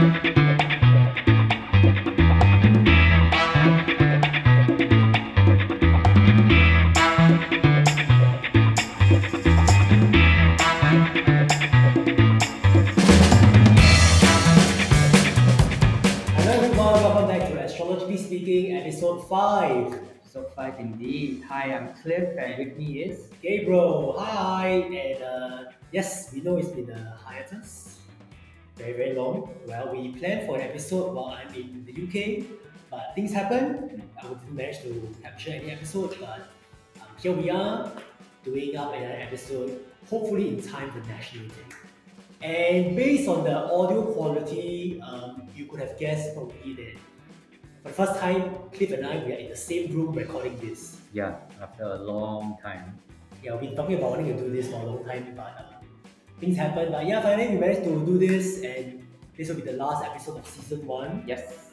Hello everyone, welcome back to Astrologically Speaking, episode 5. So five indeed. Hi, I'm Cliff, and with me is Gabriele, hi! And uh, yes, we know it's been a hiatus, very, very long. Well, we planned for an episode while I'm in the UK, but things happen. I didn't manage to capture any episode, but um, here we are doing up another episode, hopefully in time for National Day. And based on the audio quality, um, you could have guessed probably that for the first time, Cliff and I we are in the same room recording this. yeah. After a long time, Yeah, we've been talking about wanting to do this for a long time, but uh, things happen. But yeah, finally we managed to do this, and this will be the last episode of season one. yes.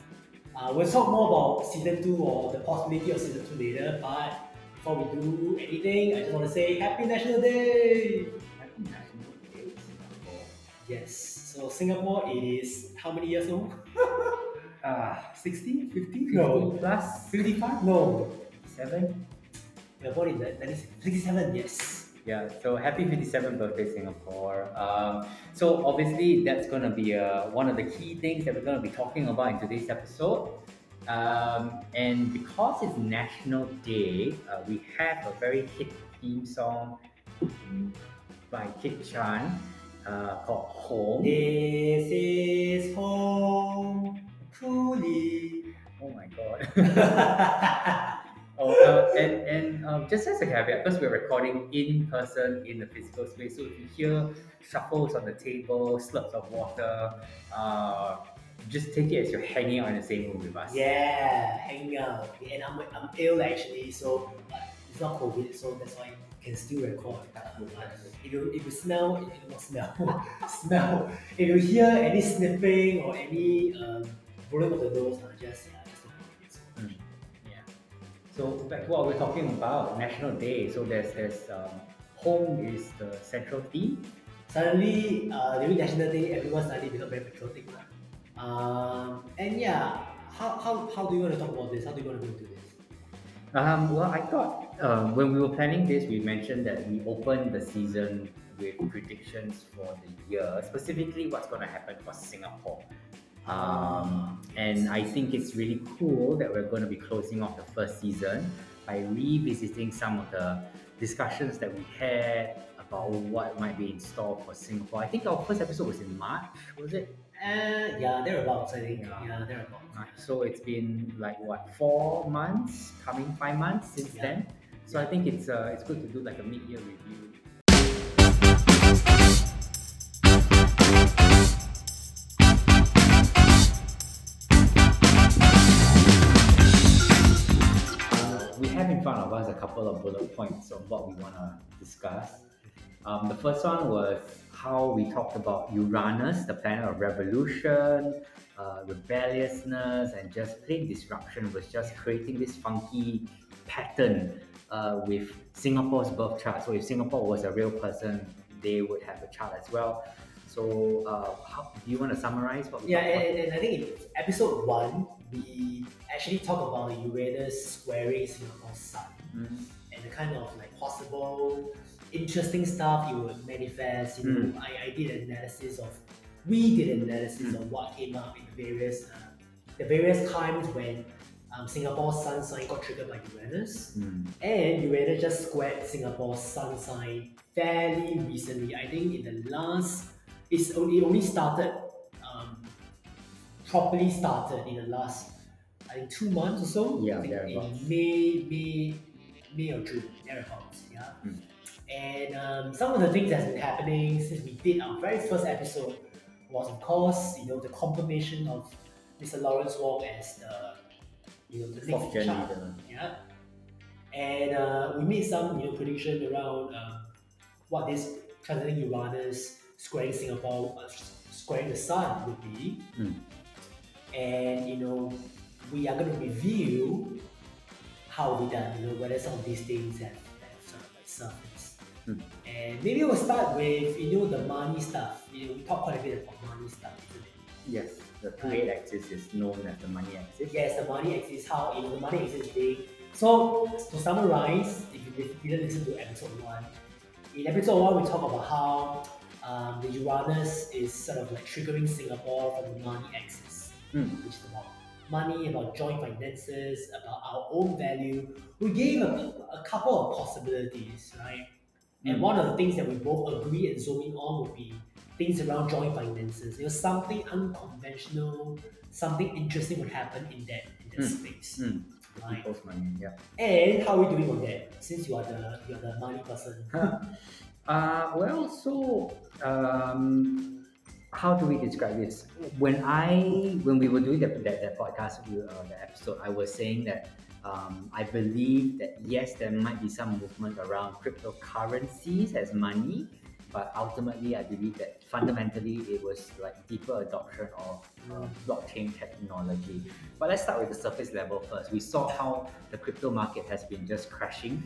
Uh, we'll talk more about season two or the possibility of season two later. But before we do anything, I just want to say Happy National Day! Happy National Day, Singapore. Yes, so Singapore is how many years old? Ah, 60? 50? 50 No. plus 55? No. seven. We are born in the 1957, yes. Yeah. So happy 57th birthday, Singapore. Um, so obviously that's gonna be uh, one of the key things that we're gonna be talking about in today's episode. Um, and because it's National Day, uh, we have a very hit theme song by Kit Chan uh, called Home. This is home, truly. Oh my god. oh, uh, and and um, just as a caveat, because we're recording in person in the physical space, so if you hear shuffles on the table, slurps of water, uh, just take it as you're hanging out in the same room with us. yeah, hanging out. And I'm, I'm ill actually, so but it's not COVID, so that's why I can still record. If you if you smell, if you not smell, smell. If you hear any sniffing or any um, blowing of the nose, uh, just So back to what we're talking about, National Day. So there's there's um, home is the central theme. suddenly uh, during National Day, everyone suddenly become very patriotic. lah. Um, and yeah, how, how, how do you want to talk about this? How do you want to go into this? Um, well, I thought um, when we were planning this, we mentioned that we opened the season with predictions for the year, specifically what's going to happen for Singapore. Um, and I think it's really cool that we're going to be closing off the first season by revisiting some of the discussions that we had about what might be in store for Singapore. I think our first episode was in March, was it? Uh, yeah, thereabouts, I think. Yeah. Yeah, thereabouts. Uh, so it's been like what four months, coming five months since Yeah. then. So I think it's uh, it's good to do like a mid-year review. Have in front of us a couple of bullet points on what we want to discuss. Um, the first one was how we talked about Uranus, the planet of revolution, uh, rebelliousness, and just plain disruption was just creating this funky pattern uh, with Singapore's birth chart. So if Singapore was a real person, they would have a chart as well. So uh, how, do you want to summarize what we Yeah, and, and I think in episode one, we actually talk about the Uranus squaring Singapore's sun Mm, and the kind of like possible interesting stuff it would manifest. You know, Mm. I, I did an analysis of, we did an analysis Mm. of what came up in the various, uh, the various times when um, Singapore's sun sign got triggered by Uranus. mm, And Uranus just squared Singapore's sun sign fairly recently. I think in the last, it's only, it only started, properly started in the last, I think two months or so. Yeah, I think in May, May, May or June, thereabouts. Yeah. Mm. And um, some of the things that's been happening since we did our very first episode was, of course, you know, the confirmation of Mr. Lawrence Wong as the, you know, the next leader. Yeah. And uh, we made some you know prediction around um, what this transiting Uranus squaring Singapore, uh, squaring the sun would be. Mm. And you know, we are going to review how we done. You know, whether some of these things have, have sort of like surfaced. Mm. And maybe we'll start with you know the money stuff. You know, we talk quite a bit about money stuff, isn't it? Yes. The two eight axis is known as the money axis. Yes, the money axis, how you know the money axis is big. So to summarize, if you did- didn't listen to episode one, in episode one we talk about how um, the Uranus is sort of like triggering Singapore from the money axis, Mm. which is about money, about joint finances, about our own value. We gave a, a couple of possibilities, right? And Mm. one of the things that we both agree and zoom in on would be things around joint finances. You know, something unconventional, something interesting would happen in that in that Mm. space. Mm. Right. People's money, yeah. And how are we doing on that? Since you are the you are the money person. Uh, well, so um, how do we describe this? When I when we were doing that that, that podcast, uh, the episode, I was saying that um, I believe that yes, there might be some movement around cryptocurrencies as money, but ultimately, I believe that fundamentally it was like deeper adoption of uh, blockchain technology. But let's start with the surface level first. We saw how the crypto market has been just crashing.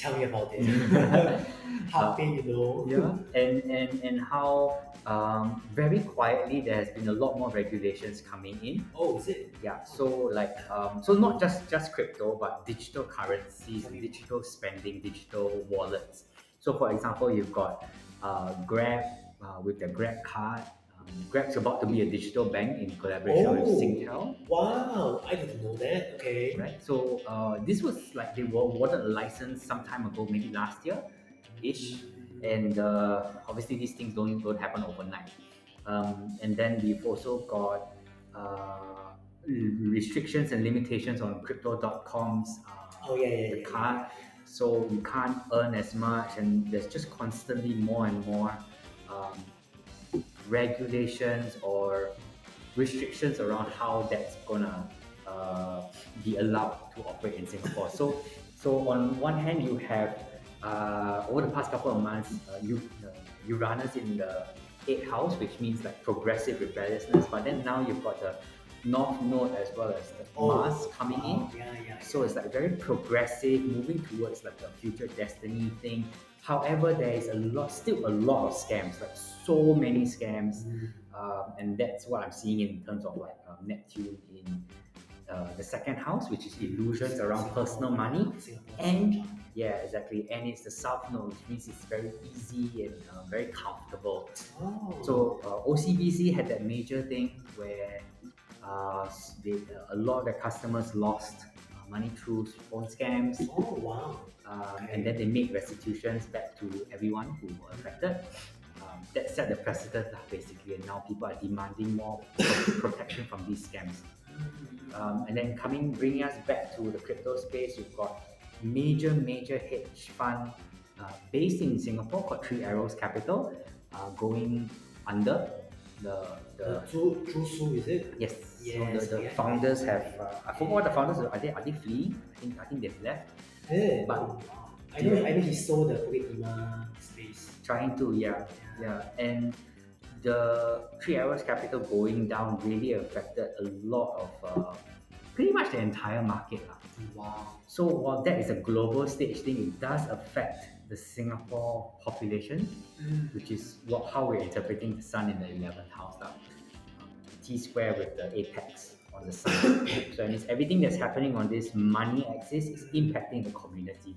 Tell me about it. how big you know? yeah and and and how um, very quietly there has been a lot more regulations coming in Oh, is it? yeah so like um, so not just just crypto but digital currencies digital spending digital wallets so for example you've got uh, grab uh, with the grab card um, grab's about to be a digital bank in collaboration with Oh. singtel Wow, I didn't know that. Okay. right so uh, this was like they were awarded a license some time ago maybe last year ish and uh, obviously these things don't don't happen overnight. Um, and then we've also got uh, restrictions and limitations on crypto.com's uh, Oh yeah, yeah, the yeah. card, so you can't earn as much, and there's just constantly more and more um, regulations or restrictions around how that's gonna uh, be allowed to operate in Singapore. So, so on one hand, you have uh, over the past couple of months, uh, you, uh, Uranus in the eighth house, which means like progressive rebelliousness. But then now you've got the North Node as well as the Oh, Mars coming in. wow, Yeah, yeah. So it's like very progressive, moving towards like a future destiny thing. However, there is a lot, still a lot of scams, like so many scams, Mm. um, and that's what I'm seeing in terms of like um, Neptune in uh, the second house, which is illusions around Singapore, personal money. Singapore. And yeah, exactly, and it's the south node, which means it's very easy and uh, very comfortable. Oh. So uh, OCBC had that major thing where uh, they, a lot of their customers lost uh, money through phone scams, Oh wow. Um, and then they made restitutions back to everyone who were affected. Um, that set the precedent, basically, and now people are demanding more protection from these scams. Um, and then coming, bringing us back to the crypto space, we've got major, major hedge fund uh, based in Singapore called Three Arrows Capital, uh, going under. The, The Zhu Zhu Su is it? yes, Yes, so the, the yeah. founders have. Uh, I forgot what the founders are. Are they are they fleeing? I think I think they've left. Yeah. But-. I know I know he sold the Bukit Timah space. Trying to yeah yeah and the Three Arrows Capital going down really affected a lot of uh, pretty much the entire market. lah. Wow. So while that is a global stage thing, it does affect the Singapore population, Mm. which is what, how we're interpreting the sun in the 11th house. lah. T square with the apex on the sun. so it means everything that's happening on this money axis is impacting the community.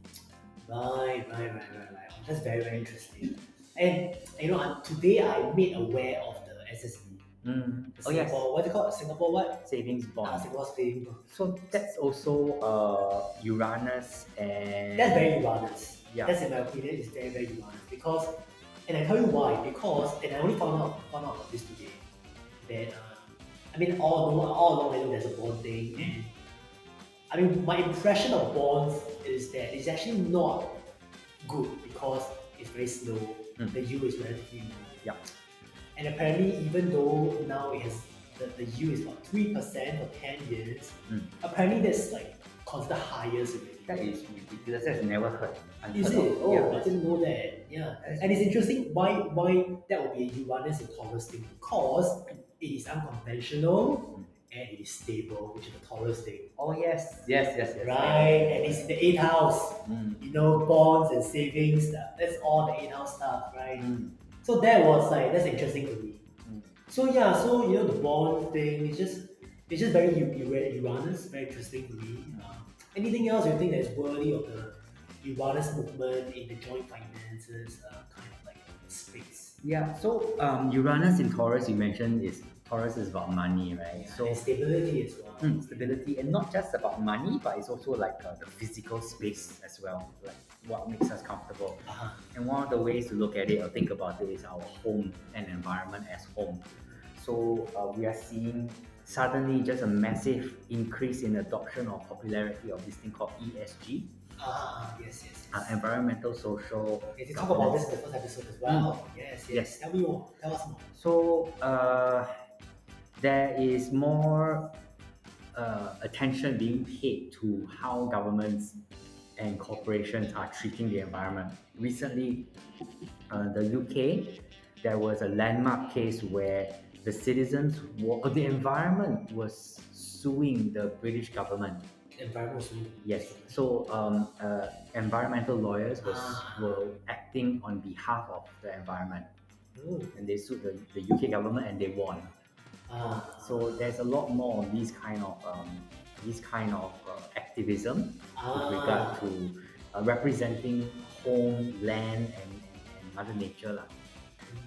Right, right, right, right, right. That's very, very interesting. And you know, today I made aware of the SSB. Mm. The Oh yes, Singapore, what's it called? Singapore what? savings Ah, bond. Singapore saving bond. So that's also uh, Uranus and That's very Uranus. Yeah. That's in my opinion is very, very Uranus because, and I tell you why. Because, and I only found out found out about this today. That uh, I mean, all along, all along I know there's a bond thing, and I mean, my impression of bonds is that it's actually not good because it's very slow. Mm. The yield is relatively low. Yeah. And apparently, even though now it has the, the yield is about three percent for ten years, Mm. apparently that's like considered highest already. that is ridiculous. That's never heard. Is it? of. Oh, Yeah. I didn't know that. Yeah. And it's interesting why why that would be a Uranus and Taurus thing because it is unconventional and it is stable, which is the Taurus thing. Oh yes, yes, yes, yes. Right? And it's in the eighth house. Mm. You know, bonds and savings. That's all the eighth house stuff, right? Mm. So that was like that's interesting to me. Mm. So yeah, so you know the bond thing is just it's just very Uranus, very interesting to me. Um, anything else you think that is worthy of the Uranus movement in the joint finances uh, kind of like space? Yeah, so um, Uranus in Taurus, you mentioned is Taurus is about money, right? So So and stability as well. mm, stability, and not just about money, but it's also like uh, the physical space as well, like what makes us comfortable. Uh-huh. And one of the ways to look at it or think about it is our home and environment as home. So uh, we are seeing suddenly just a massive increase in adoption or popularity of this thing called ESG, Ah, yes, yes. uh, environmental, social. Yes, you talk about this in the first episode as well. Yes, yes, Mm. Yes. Tell me more. Tell us more. So uh, there is more uh, attention being paid to how governments and corporations are treating the environment. Recently, uh, the UK, there was a landmark case where the citizens, uh, the environment was suing the British government. Environmental. Yes, so um, uh, environmental lawyers was, Ah. were acting on behalf of the environment Mm. and they sued the, the UK government and they won. Ah, So there's a lot more of these kind of um, these kind of uh, activism with regard ah, to uh, representing home, land, and, and, and Mother Nature. lah.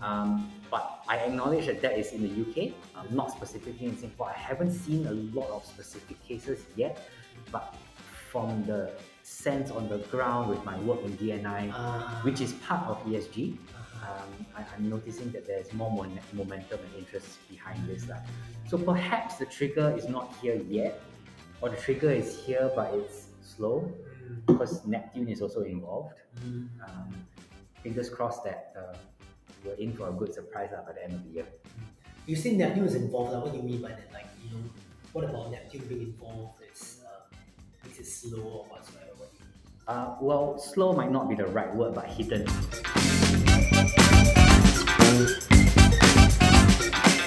Um, but I acknowledge that that is in the UK, um, not specifically in Singapore. I haven't seen a lot of specific cases yet, but from the sense on the ground with my work in D&I, ah, which is part of ESG, ah, um, I, I'm noticing that there's more mon- momentum and interest behind this. lah. So perhaps the trigger is not here yet, or the trigger is here but it's slow mm, because Neptune is also involved. mm. Um, fingers crossed that uh, we're in for a good surprise lah by the end of the year. You say Neptune is involved. Like, what do you mean by that? Like, you know, what about Neptune being involved? Is it slow or whatsoever? What do you mean? Uh, well, slow might not be the right word, but hidden.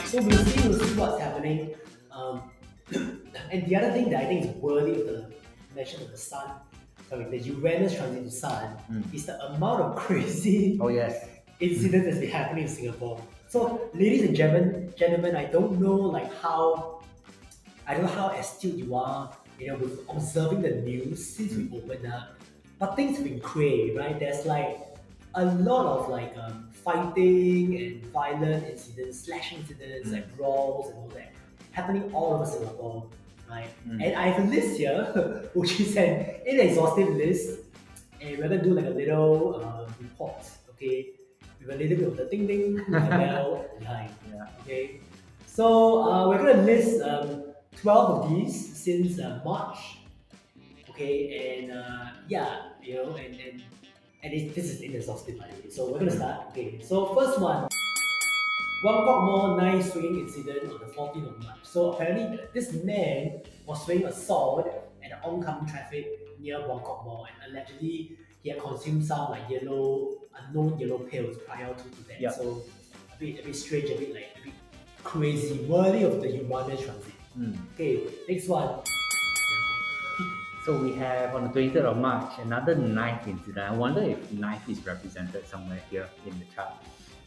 So we'll see, we'll see what's happening. Um, and the other thing that I think is worthy of the mention of the sun, sorry, the Uranus transit to sun, Mm. is the amount of crazy Oh yes. incidents that's been happening in Singapore. So, ladies and gentlemen, gentlemen, I don't know like how, I don't know how astute you are, you know, with observing the news since we opened up. But things have been crazy, right? There's like a lot of like um, fighting and violent incidents, slash incidents, Mm. like brawls and all that happening all over Singapore, right? Mm. And I have a list here, which is an inexhaustive list, and we're gonna do like a little uh, report, okay? With a little bit of the ding ding the bell behind, Yeah. okay? So uh, we're gonna list um, 12 of these since uh, March, okay? And uh, yeah, you know, and and and it, this is inexhaustive by the way. So we're gonna start. Okay, so first one. Buangkok Mall knife swinging incident on the 14th of March. So apparently, this man was swinging a sword at the oncoming traffic near Buangkok Mall, and allegedly he had consumed some like yellow, unknown yellow pills prior to, to that. Yeah. So a bit, a bit strange, a bit like a bit crazy, worthy of the Uranus transit. Mm. Okay, next one. So we have on the 23rd of March another knife incident. I wonder if knife is represented somewhere here in the chart.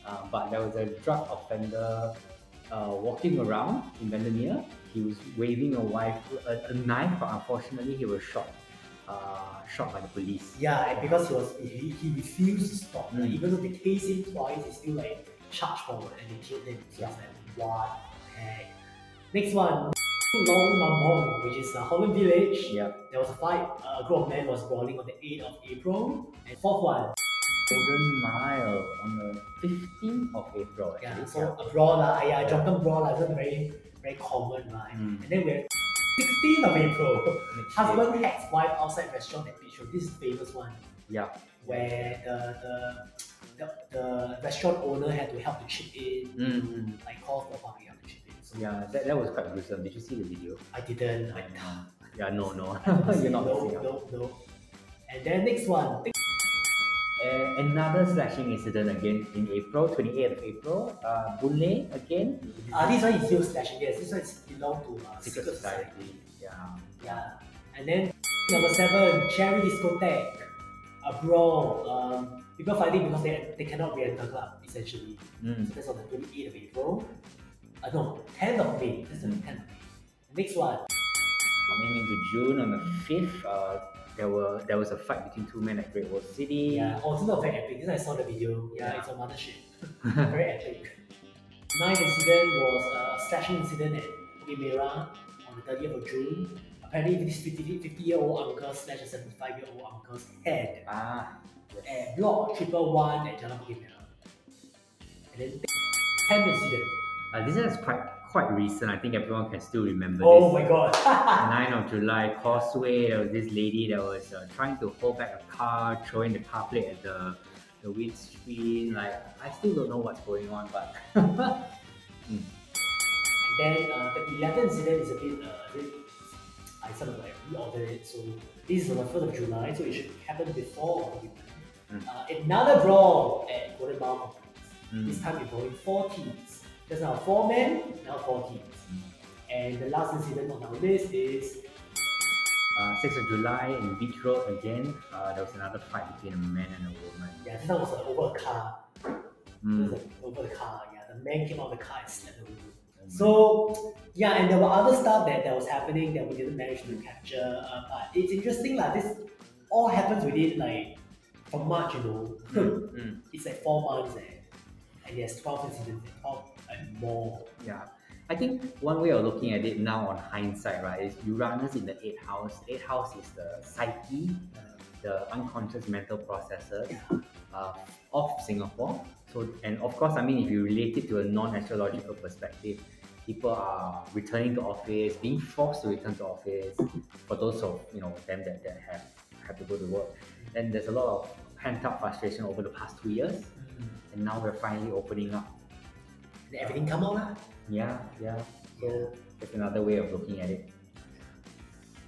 Uh, but there was a drug offender uh, walking around in Bendemeer. He was waving a, wife, a, a knife, but unfortunately he was shot, uh, shot by the police. Yeah, and because he was he, he refused to stop. Mm. even though they tased him twice, he still like charged forward and they killed him. So Yeah. it's like what the heck? Next one. Lorong Mambong, which is a Holland village. Yep. There was a fight. A group of men was brawling on the 8th of April. And fourth one, Golden Mile on the 15th of April. yeah, Actually. so a brawl, lah. yeah, a drunken brawl, lah. It's not very, very common, right? Mm. And then we have 16th of April. Husband hacks wife outside restaurant at Beach Road. This is the famous one. Yeah. where the, the the, the restaurant owner had to help to chip in, Mm. like call for public Yeah, that, that was quite gruesome. Did you see the video? I didn't. I, yeah, no, no. You're not no, missing out. no, no. And then next one, Uh, another slashing incident again in April, 28th of April. Uh, Boon again. uh, this one is still slashing. Yes, this one is belong to uh, Secret Society. Yeah. Yeah. And then number seven, Cherry Discotheque. A brawl. Um, people fighting because they, they cannot re-enter the club, essentially. Mm. So that's on the 28th of April. Uh, no, 10th of May. This is the 10th of May. Next one. Coming into June on the 5th, uh, there were there was a fight between two men at Great World City. Yeah, oh, it's not very epic. This I saw the video. Yeah, it's a mothership. very epic. Ninth incident was a slashing incident at Bukit on the 30th of June. Apparently, this 50, 50 year old uncle slashed a 75 year old uncle's head Ah, at block triple one at Jalan Bukit Merah. And then 10th incident. Uh, this is quite quite recent. I think everyone can still remember this. Oh this. my god. 9th of July, Causeway, there was this lady that was uh, trying to hold back a car, throwing the car plate at the, the windscreen. Like, I still don't know what's going on, but And then uh, the 11th incident is a bit, uh, bit I sort of like reordered it. So this is on the 1st of July, so it should happen before. Mm. Uh, another brawl at Golden Mile Complex. Mm. This time involving four teams. Just now four men, now four teams. And the last incident on our list is uh, 6th of July in Beach Road again, uh, there was another fight between a man and a woman. yeah, this time was uh, over a car. Mm. It was, uh, over the car. Yeah, the man came out of the car and slapped the woman. So yeah, and there were other stuff that, that was happening that we didn't manage to capture. Uh, but it's interesting, like this all happens within like from March, you know. Mm, mm. it's like four months, eh? and there's twelve incidents, eh, twelve and more. Yeah. I think one way of looking at it now on hindsight, right, is Uranus in the eighth house. Eighth house is the psyche, the unconscious mental processes uh, of Singapore. So, and of course, I mean, if you relate it to a non-astrological perspective, people are returning to office, being forced to return to office. For those of you know them that, that have have to go to work, then there's a lot of pent-up frustration over the past two years, and now we're finally opening up. Everything come out lah. Yeah, yeah. So that's another way of looking at it.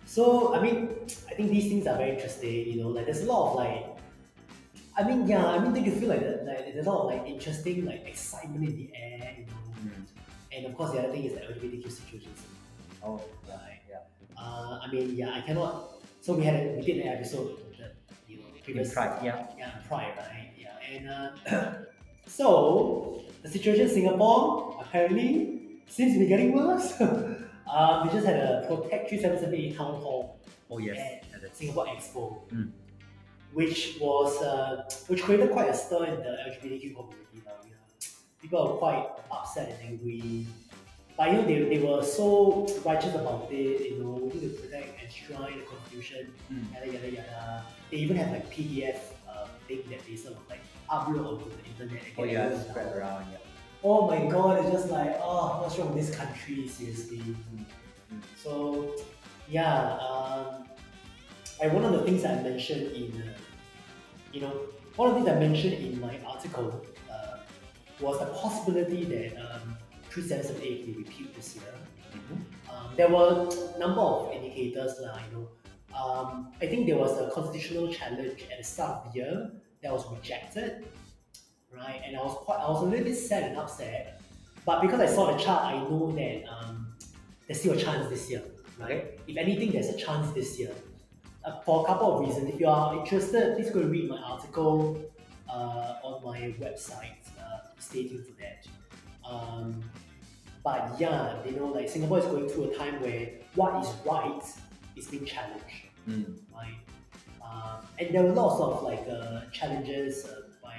So I mean, I think these things are very interesting. You know, like there's a lot of like, I mean, yeah, I mean, do you feel like, that, like there's a lot of like interesting like excitement in the air, you know? And of course, the other thing is the LGBTQ situations. Oh, Right. yeah. Uh, I mean, yeah, I cannot. So we had a, we did an episode that you know In previous Pride, yeah. yeah Pride, right? Yeah, and uh, so the situation in Singapore apparently seems to be getting worse. um, we just had a Protect 377A town hall Oh yes. at Singapore Expo, Mm. which was uh, which created quite a stir in the LGBTQ community. Now, yeah. People are quite upset and angry. But you know, they, they were so righteous about it, you know, to protect and enshrine the constitution, Mm. yada yada yada. They even have like PDF uh, thing that they sort of like upload onto the internet. Oh yeah, spread around, yeah. Oh my god, it's just like, oh, what's wrong with this country, seriously? Mm. So, yeah, um, and one of the things I mentioned in, uh, you know, one of the things I mentioned in my article uh, was the possibility that um, 377A will be repealed this year. Um, there were a number of indicators, lah, you know. Um, I think there was a constitutional challenge at the start of the year that was rejected, right? And I was quite, I was a little bit sad and upset. But because I saw the chart, I know that um, there's still a chance this year, right? If anything, there's a chance this year. Uh, for a couple of reasons. If you are interested, please go read my article uh, on my website. Uh, stay tuned for that. Um, but yeah, you know, like Singapore is going through a time where what is right is being challenged, Mm. right? Um, and there were lots of like uh, challenges uh, by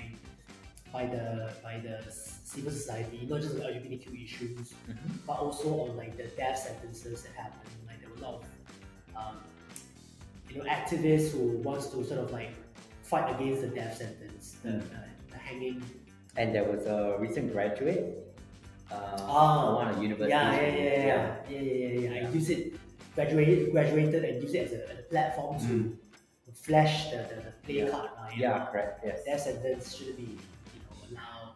by the by the civil society, not just on LGBTQ issues, Mhm. but also on like the death sentences that happened. Like there were a lot of um, you know activists who wants to sort of like fight against the death sentence, the, Mm. the, the hanging. And there was a recent graduate uh, Ah, from one of the universities. Yeah, yeah, yeah, yeah, yeah, yeah, yeah, yeah. Yeah. I use it, graduated, graduated, and use it as a, as a platform to Mm. Flash the, the, the play Yeah. card. Right? Yeah, correct. Yes. Death sentence shouldn't be, you know, allowed.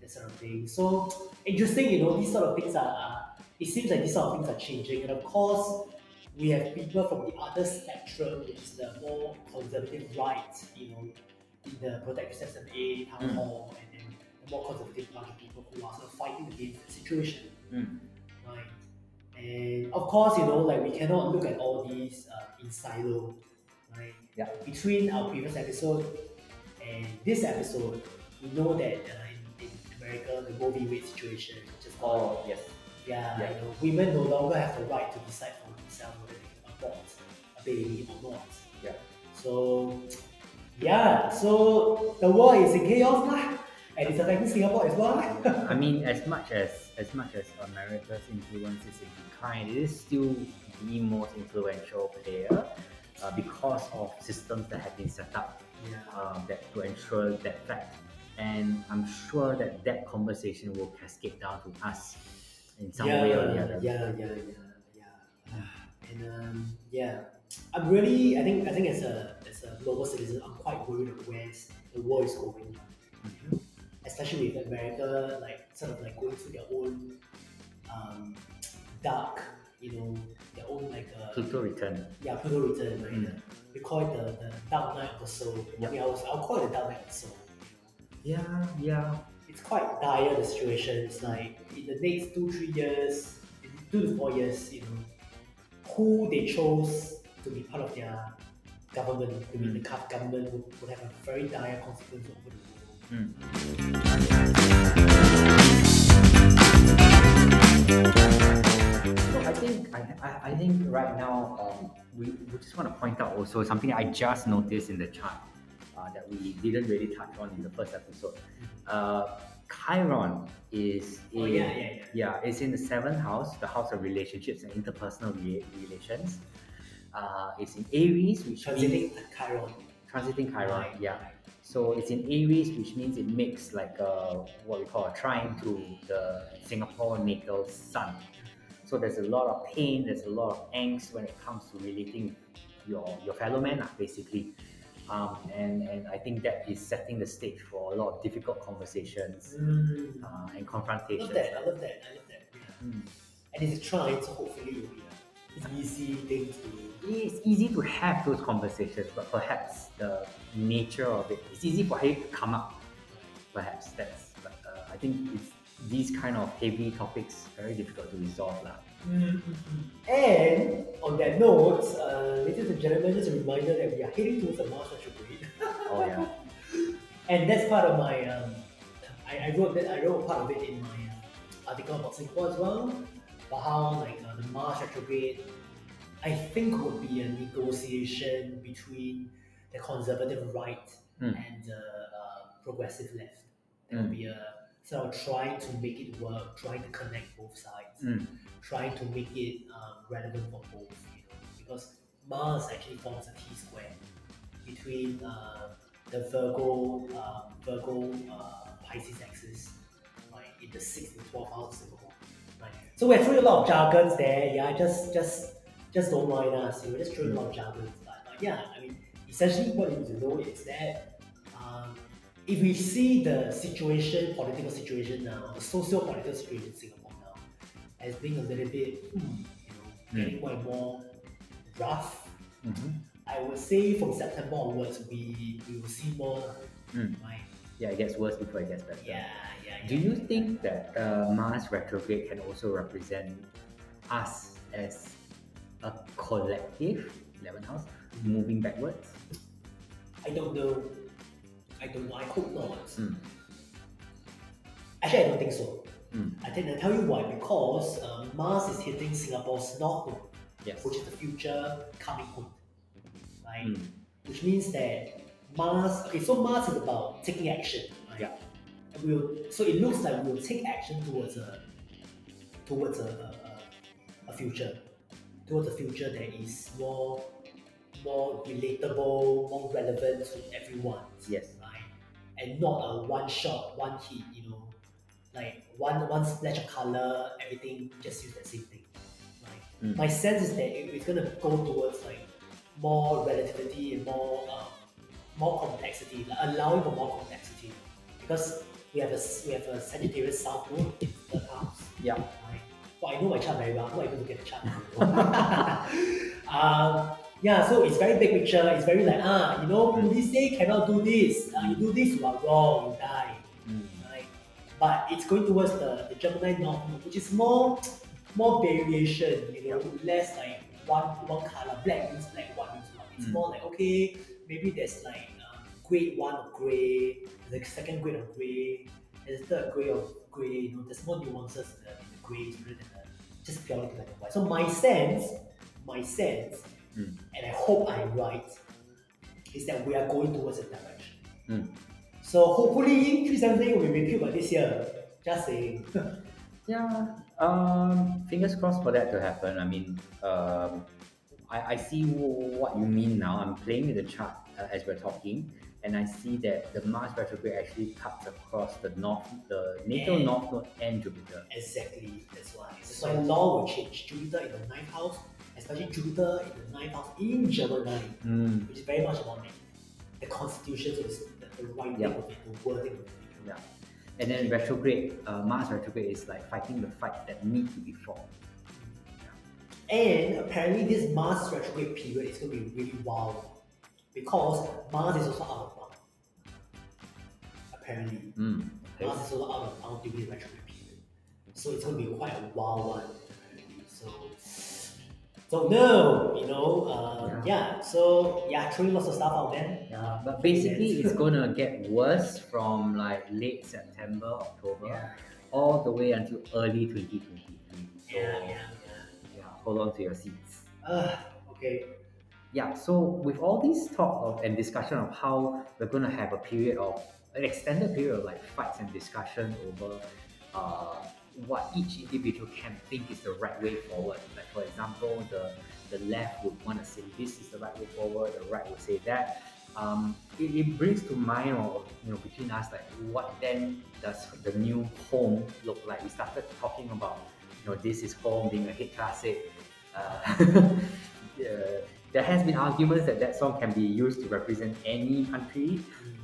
That sort of thing. So interesting, you know, these sort of things are. are it seems like these sort of things are changing, and of course, we have people from the other spectrum, which is the more conservative right, you know, in the Protect System A town Mm. hall, and then the more conservative bunch of people who are sort of fighting against the situation, Mm. right? And of course, you know, like we cannot look at all these uh, in silo? Yeah. Between our previous episode and this episode, we know that uh, in, in America, the Roe v. Wade situation just It's called, Oh yes. yeah, yeah. you know, women no longer have the right to decide for themselves whether they can abort a baby or not. Yeah. So, yeah, so the world is in chaos lah, and it's affecting Singapore as well. I mean, as much as as much as America's influence is in decline, it is still the most influential player uh, because of systems that have been set up yeah. um, that to ensure that fact. And I'm sure that that conversation will cascade down to us in some yeah, way or the other. Yeah, yeah, yeah, yeah. And um, yeah, I'm really, I think, I think as a as a global citizen, I'm quite worried of where the world is going. Mhm. Especially with America, like sort of like going through their own um, dark, you know, their own like uh, Pluto return. yeah, Pluto return, right? Mm. We call it the, the dark night of the soul. Yep. Okay, I was, I'll call it the dark night of the soul. Yeah, yeah. it's quite dire the situation. It's like in the next two, three years, in two to four years, you know, who they chose to be part of their government, to be in the gov- government would, would have a very dire consequence over the world. Mm. So I think I, I, think right now um, we, we just want to point out also something I just noticed in the chart uh, that we didn't really touch on in the first episode. Uh, Chiron is in, Oh yeah, yeah, yeah. yeah, it's in the seventh house, the house of relationships and interpersonal re- relations. Uh, it's in Aries, which Transiting means Chiron. transiting Chiron. Right, Yeah. So it's in Aries, which means it makes like a what we call a trine to the Singapore natal sun. So there's a lot of pain, there's a lot of angst when it comes to relating your your fellow man, lah, basically. Um, and and I think that is setting the stage for a lot of difficult conversations Mm. uh, and I love that. I love that. I love that. Yeah. Mm. And it's a trine, so hopefully it will be a easy thing to do. It's easy to have those conversations, but perhaps the nature of it, it's easy for him to come up. Perhaps that's, but uh, I think it's these kind of heavy topics very difficult to resolve, lah. And on that note, uh, ladies and gentlemen, just a reminder that we are heading towards the Mars retrograde. Oh yeah. and that's part of my um, I, I wrote that I wrote part of it in my uh, article about Singapore as well about how like uh, the Mars retrograde I think would be a negotiation between the conservative right Mm. and the uh, progressive left. There Mm. be a of trying to make it work, trying to connect both sides, Mm. trying to make it um, relevant for both. You know, because Mars actually forms a T square between uh, the Virgo uh, Virgo uh, Pisces axis, right, in the sixth and twelfth house of. Right. So we're throwing a lot of jargons there. Yeah, just just just don't mind us. You know, just throwing a lot of jargons. But, but yeah, I mean, essentially what you need to know is that um, if we see the situation, political situation now, the socio-political situation in Singapore now, as being a little bit, hmm, you know, Mm. getting more and more rough, Mhm. I would say from September onwards, we, we will see more, Mm. right? Yeah, it gets worse before it gets better. Yeah, yeah. Do you think that uh, Mars retrograde can also represent us as a collective, 11th house, moving backwards? I don't know. I don't know. I hope not. Mm. Actually, I don't think so. Mm. I think I tell you why. Because um, Mars is hitting Singapore's north node, Yes. which is the future coming point, right? Mm. Which means that Mars. Okay, so Mars is about taking action, right? Yeah. And we'll. So it looks like we'll take action towards a towards a, a, a future, towards a future that is more more relatable, more relevant to everyone Yes. And not a one shot, one hit, you know, like one one splash of color, everything just use that same thing, right? Mm. My sense is that it- it's gonna go towards like more relativity and more um, more complexity, like allowing for more complexity, because we have a we have a Sagittarius South Node in the house, Yeah. right? Well, I know my chart very well. I'm not able to get the chart. um, yeah, so it's very big picture. It's very like ah, you know, Mm. police say cannot do this. Uh, you do this, you are wrong. You die. Mm. Right? But it's going towards the, the Gemini North which is more more variation. You know, less like one one color. Black means black, white means white. It's Mm. more like okay, maybe there's like um, grade one of gray, the second grade of gray, there's the third grade of grey. You know, there's more nuances in the, in the greys rather than the, just purely black and white. So my sense, my sense, Mm. and I hope I'm right, is that we are going towards that direction. Mm. So hopefully 370 will be repealed by this year. Just saying. Yeah. Um, fingers crossed for that to happen. I mean, um, I, I see w- what you mean now. I'm playing with the chart uh, as we're talking, and I see that the Mars retrograde actually cuts across the north, the natal north node and Jupiter. Exactly, that's why. That's why law will change. Jupiter in the ninth house, especially Jupiter in the ninth house in Gemini, Mm. which is very much about like, the constitution, so it's the, the writing Yeah. of it, the wording of it. Yeah. And then retrograde, uh, Mars retrograde is like fighting the fight that need to be fought. And apparently, this Mars retrograde period is going to be really wild because Mars is also out of bound. Apparently, Mm. Okay. Mars is also out of bound during the retrograde period, so it's going to be quite a wild one. Apparently, so don't know, you know. Uh, yeah. So yeah, throwing lots of stuff out there. Yeah, but basically it's gonna get worse from like late September, October, Yeah. all the way until early 2023. So Yeah, yeah, yeah, hold on to your seats. Uh, okay. Yeah, so with all this talk of and discussion of how we're gonna have a period of an extended period of like fights and discussion over uh, what each individual can think is the right way forward. Like for example, the the left would want to say this is the right way forward, the right would say that. Um, it, it brings to mind or you know between us like what then does the new home look like? We started talking about you know this is home being a hit classic. Uh, yeah, there has been arguments that that song can be used to represent any country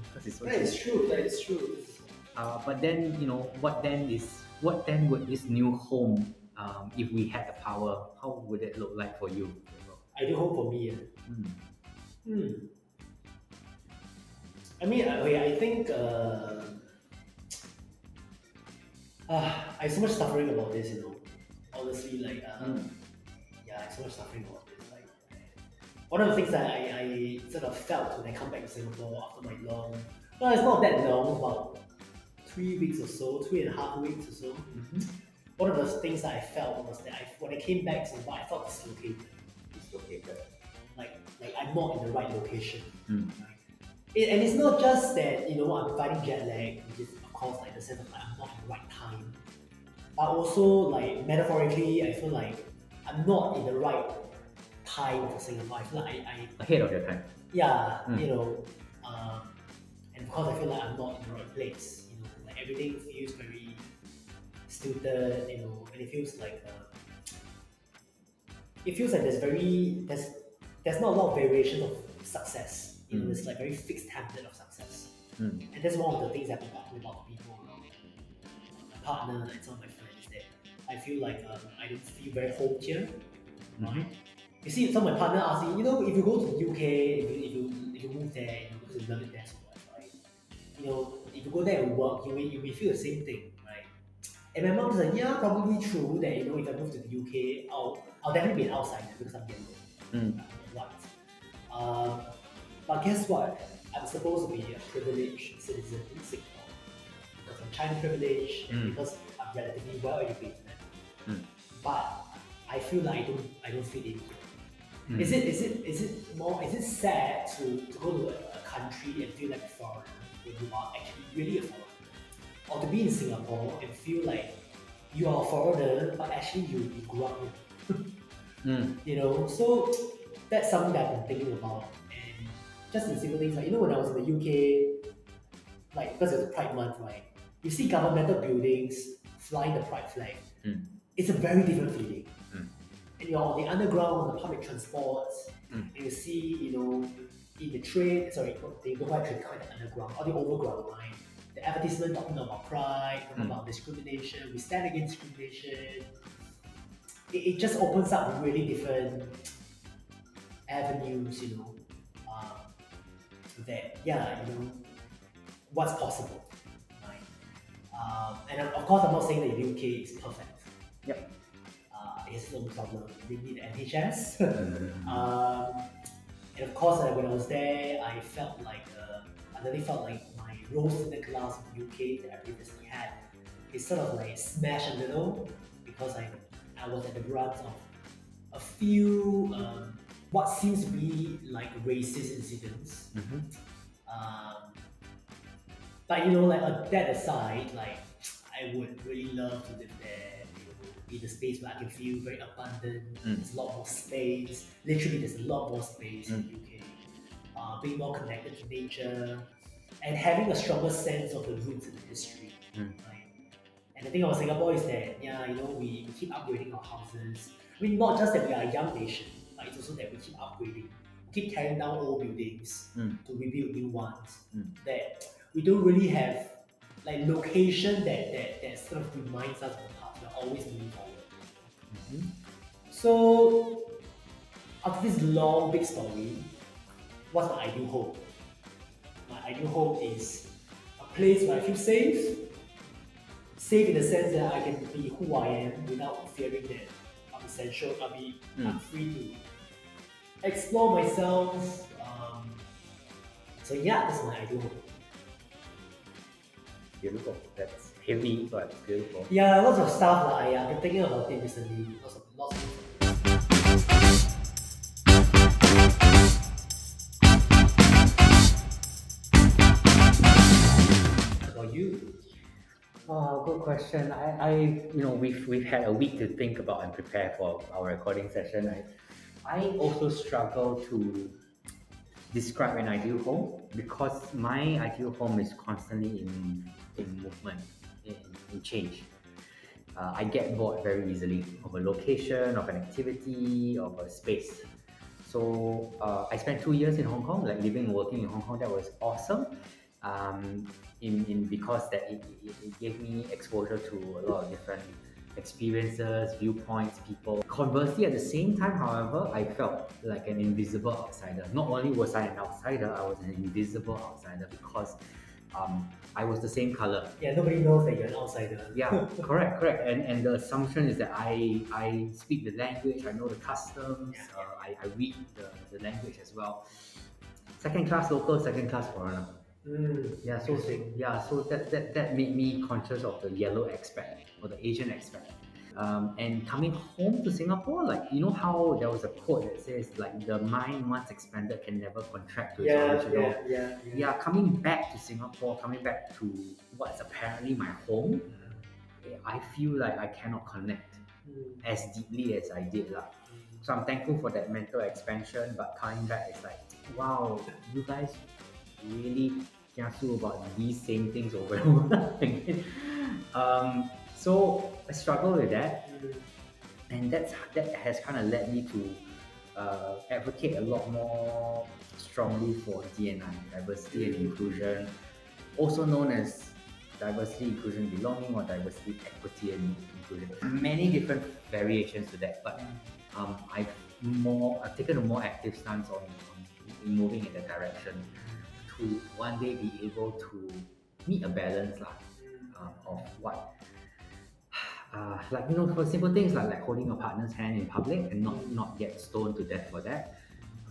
because it's so That is true. That is true. uh, but then you know what then is what then would this new home um, if we had the power how would it look like for you Ideal home for me. Yeah. Mm. Hmm. I mean, I- I think uh, uh, I so much suffering about this, you know. Honestly, like, uh, Mm. yeah, I so much suffering about this. Like, one of the things that I, I sort of felt when I come back to Singapore after my long, well, it's not that long, about three weeks or so, three and a half weeks or so. Mhm. One of the things that I felt was that I, when I came back to Singapore, I felt dislocated. Dislocated. like like I'm not in the right location. Mm. Right? It, and it's not just that you know I'm fighting jet lag, which is of course like the sense of like I'm not in the right time, but also like metaphorically, I feel like I'm not in the right time for Singapore. I feel like I, I ahead of your time yeah, Mm. you know, um, and course I feel like I'm not in the right place, you know, like everything feels very stilted, you know, and it feels like uh, it feels like there's very there's there's not a lot of variation of success. You know, Mm. there's like very fixed template of success, Mm. and that's one of the things I've been talking about to people, my partner, and some of my friends. That I feel like um, I don't feel very home here right? You see, some of my partner ask me, you know, if you go to the UK, if you, if you, if you move there, you know, because you love it there so much, right? You know, if you go there and work, you may, you may feel the same thing, right? And my mom said, yeah, probably true that, you know, if I move to the UK, I'll, I'll definitely be an outsider because I'm yellow. Mm. I'm white. Um, but guess what? I'm supposed to be a privileged citizen in Singapore because I'm Chinese privileged Mm. because I'm relatively well educated. Mm. But I feel like I don't I don't fit in here. Mm. Is it is it is it more is it sad to, to go to a, a country and feel like a foreigner when you are actually really a foreigner? Or to be in Singapore and feel like you are a foreigner but actually you, you grew up here Mm. you know so that's something that i've been thinking about and just in simple things like you know when i was in the uk like because it's pride month right you see governmental buildings flying the pride flag Mm. it's a very different feeling Mm. and you're on the underground on the public transport Mm. and you see you know the train sorry they quite train they call it the underground or the overground line the advertisement talking about pride talking Mm. about discrimination we stand against discrimination it, it just opens up really different avenues, you know, um, that, yeah, you know, what's possible, right? Um, and of course, I'm not saying that the UK is perfect. Yep. Uh, it's no problem. They need NHS. Mm. um, and of course, uh, when I was there, I felt like, uh, I really felt like my rose in the glass of the UK that I previously had it sort of like smashed a little because I I was at the brunt of a few um, what seems to be like racist incidents. Mm-hmm. Um, but you know, like uh, that aside, like I would really love to live there. In a space where I can feel very abundant. Mm. There's a lot more space. Literally, there's a lot more space in Mm. the UK. Uh, being more connected to nature and having a stronger sense of the roots and the history. Mm. Right? And the thing about Singapore is that yeah, you know, we, keep upgrading our houses. I mean, not just that we are a young nation, but it's also that we keep upgrading. We keep tearing down old buildings Mm. to rebuild new ones. Mm. That we don't really have like location that, that, that sort of reminds us of the always moving forward. Mm-hmm. So after this long big story, what's my ideal home? My ideal home is a place where I feel safe. Safe in the sense that I can be who I am without fearing that I'm essential. I'll be I'm Mm. free to explore myself. Um, so yeah, that's my ideal home. Beautiful. That's heavy, but beautiful. Yeah, lots of stuff like I, I've been thinking about it recently. Lots of lots of about you. Oh, good question. I, I, you know, we've we've had a week to think about and prepare for our recording session. I, I also struggle to describe an ideal home because my ideal home is constantly in in movement, in, change. Uh, I get bored very easily of a location, of an activity, of a space. So uh, I spent two years in Hong Kong, like living and working in Hong Kong. That was awesome. Um, in, in because that it, it, it gave me exposure to a lot of different experiences, viewpoints, people. Conversely, at the same time, however, I felt like an invisible outsider. Not only was I an outsider, I was an invisible outsider because um, I was the same color. Yeah, nobody knows that you're an outsider. Yeah, correct, correct. And and the assumption is that I I speak the language, I know the customs, Yeah. uh, I, I read the, the language as well. Second class local, second class foreigner. Mm, Yeah, so yeah, so that, that that made me conscious of the yellow expat or the Asian expat. Um, and coming home to Singapore, like you know how there was a quote that says like the mind once expanded can never contract to its yeah, original. yeah, yeah, yeah. Yeah, coming back to Singapore, coming back to what's apparently my home, I feel like I cannot connect Mm, as deeply as I did lah. mm. So I'm thankful for that mental expansion, but coming back, it's like, wow, you guys really kiasu about these same things over and over again. Um, so I struggle with that, Mm, and that's that has kind of led me to uh, advocate a lot more strongly for D&I, diversity and inclusion, also known as diversity, inclusion, belonging, or diversity, equity, and inclusion. Many different variations to that, but um, I've more I've taken a more active stance on, on moving in that direction to one day be able to meet a balance lah, um, of what uh, like you know for simple things like, like holding a partner's hand in public and not not get stoned to death for that.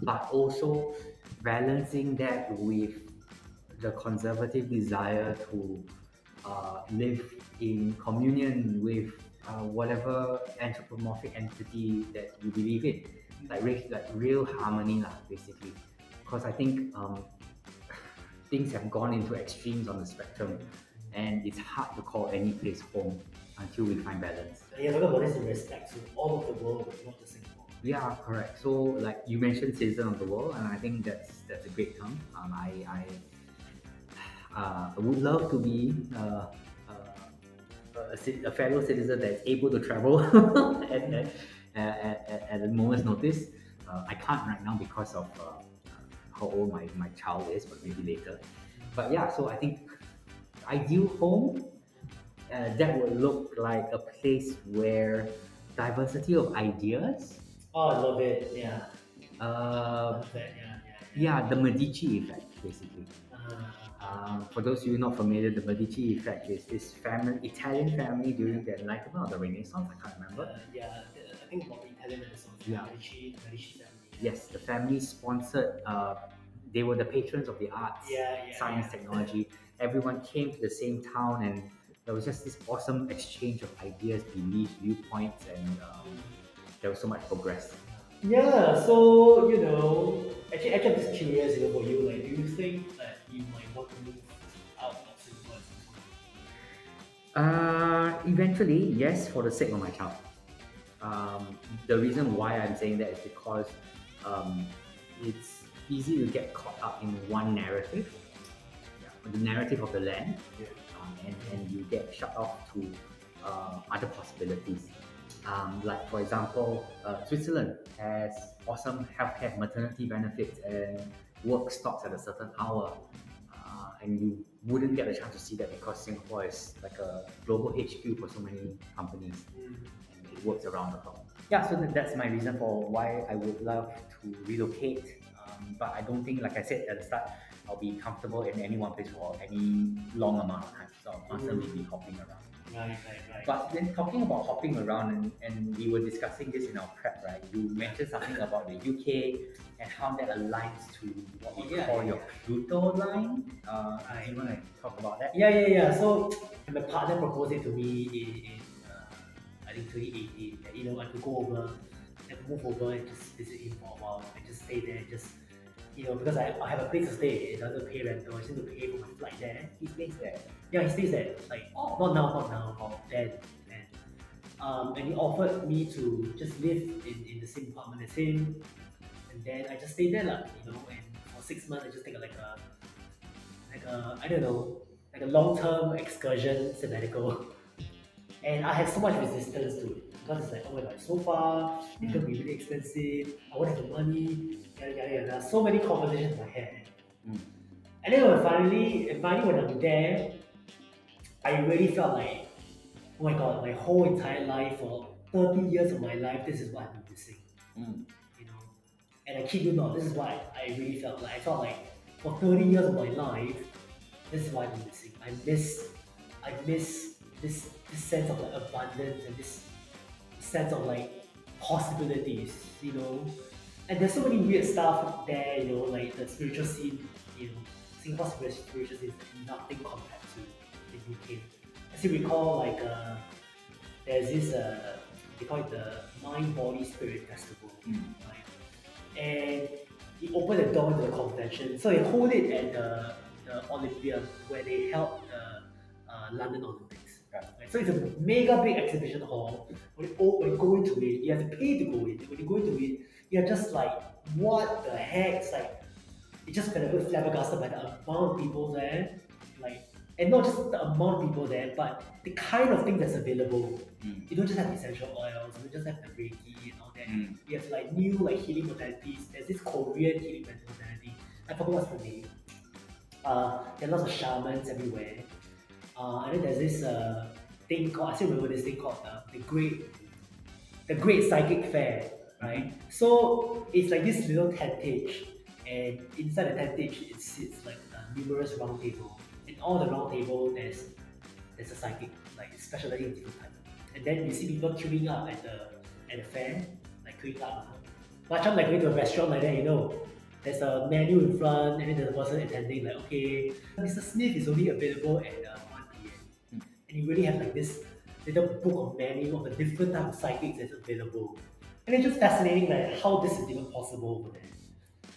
But also balancing that with the conservative desire to uh, live in communion with uh, whatever anthropomorphic entity that you believe in. Like re- like real harmony lah, basically. Because I think um, things have gone into extremes on the spectrum and it's hard to call any place home until we find balance. You're talking about this in respect to all of the world, not just Singapore. Yeah, correct. So like you mentioned citizen of the world and I think that's that's a great term. Um, I, I uh, would love to be uh, uh, a, a fellow citizen that's able to travel at, at, at, at, at a moment's notice. Uh, I can't right now because of uh, how old my, my child is, but maybe later. But yeah, so I think ideal home uh, that would look like a place where diversity of ideas, Oh, I love it. Yeah. uh, that. Yeah, yeah. yeah, the Medici effect basically. Uh, Um, for those of you not familiar, the Medici effect is this family, Italian family during the Enlightenment or the Renaissance, I can't remember. uh, yeah, I think about the Italian Renaissance. Yeah. Medici, Medici family. Yes, the family sponsored, uh, they were the patrons of the arts, Yeah, yeah. science, yeah. technology. Everyone came to the same town and there was just this awesome exchange of ideas, beliefs, viewpoints, and um, there was so much progress. Yeah, so you know, actually, actually, I'm just curious, you know, for you, like, do you think that you might want to move out of Singapore? Uh, eventually, yes, for the sake of my child. Um, the reason why I'm saying that is because um, it's easy to get caught up in one narrative, yeah, the narrative of the land, Yeah. Um, and, and you get shut off to uh, other possibilities. Um, like, for example, uh, Switzerland has awesome healthcare maternity benefits and work stops at a certain hour. Uh, and you wouldn't get a chance to see that because Singapore is like a global HQ for so many companies and it works around the clock. Yeah, so that's my reason for why I would love to relocate. Um, but I don't think, like I said at the start, I'll be comfortable in any one place for any long amount of time. So I'll constantly be hopping around. Right, right, right. But then talking about hopping around, and, and we were discussing this in our prep, right? You mentioned something about the UK and how that aligns to what we yeah, call yeah. your Pluto line. Uh, Right, do you want to talk about that? Yeah, yeah, yeah. So my partner proposed it to me in, in uh, I think 2018 that you know I could go over, I could move over and just visit him for a while and just stay there, and just you know because I, I have a place to stay. It doesn't pay rental. I just need to pay for my flight there. He stays there. Yeah, he stays there. Like oh, not now, not now, but then, then. Um, and he offered me to just live in, in the same apartment as him, and then I just stayed there, lah. You know, and for six months I just take like a like a I don't know like a long term excursion sabbatical. And I had so much resistance to it because it's like, oh my god, it's so far, it's gonna be really expensive, I won't have the money, yada yada yada. So many conversations I my head. Mm. And then when finally, and finally when I'm there, I really felt like, oh my god, my whole entire life for 30 years of my life, this is what I've been missing. Mm. You know? And I kid you not, this is what I really felt like. I felt like for 30 years of my life, this is what I'm missing. I miss I miss this this sense of like abundance and this sense of like possibilities, you know. And there's so many weird stuff there, you know, like the spiritual scene, you know, Singapore's spiritual scene is nothing compared to the UK. As you recall, like uh, there's this uh, they call it the Mind Body Spirit Festival, Mm. right? And he opened the door to the convention. So they hold it at the, the Olympia where they held the uh, London Olympics. Right? So it's a mega big exhibition hall. When you, when you go into it, you have to pay to go in. When you go into it, you're just like, what the heck? It's like, you just kind of flabbergasted by the amount of people there. Like, and not just the amount of people there, but the kind of thing that's available. Mm. You don't just have essential oils, you don't just have the Reiki and all that. Mm. You have like new like healing modalities. There's this Korean healing modality. I forgot what's the name. Uh, there are lots of shamans everywhere. Uh, and then there's this uh, thing called I still remember this thing called uh, the Great the Great Psychic Fair, right? So it's like this little tentage, and inside the tentage it sits like uh, numerous round table. And all the round table there's there's a psychic like specializing in different type. And then you see people queuing up at the at the fair, like queuing up. Macam like going to a restaurant like that, you know. There's a menu in front, and then there's a person attending, like, okay, Mr. Smith is only available at uh, 1 p.m. And you really have like this little book of menu of the different type of psychics that's available. And it's just fascinating like how this is even possible over there.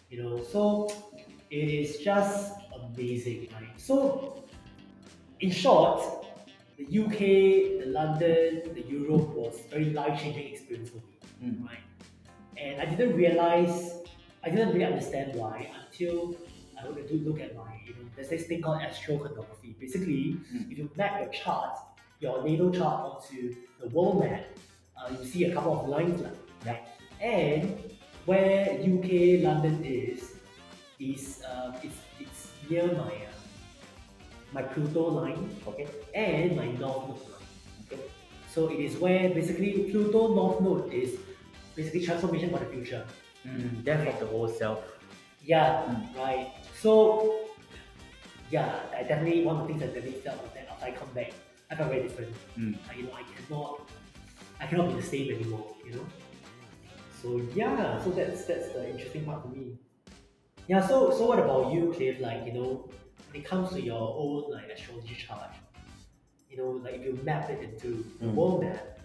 You know, so it is just amazing, right? So in short, the UK, the London, the Europe was a very life-changing experience for me Mm. right? And I didn't realize, I didn't really understand why until I to look at my, you know, there's this thing called astrocartography. Basically, Mm. if you map your chart, your natal chart onto the world map, uh, you see a couple of lines, right? And where UK London is, is uh, it's, it's near my uh, my Pluto line, okay, and my North Node line. Okay, so it is where basically Pluto North Node is basically transformation for the future. Mm. Death of the old self. Yeah, Mm. right. So yeah, I definitely one of the things I definitely felt was that after I come back, I felt very different. Mm. Like, you know, I cannot, I cannot be the same anymore. You know. So yeah, so that's that's the interesting part for me. Yeah. So so what about you, Cliff? Like you know, when it comes to your own like astrology chart, you know, like if you map it into the Mm. world map,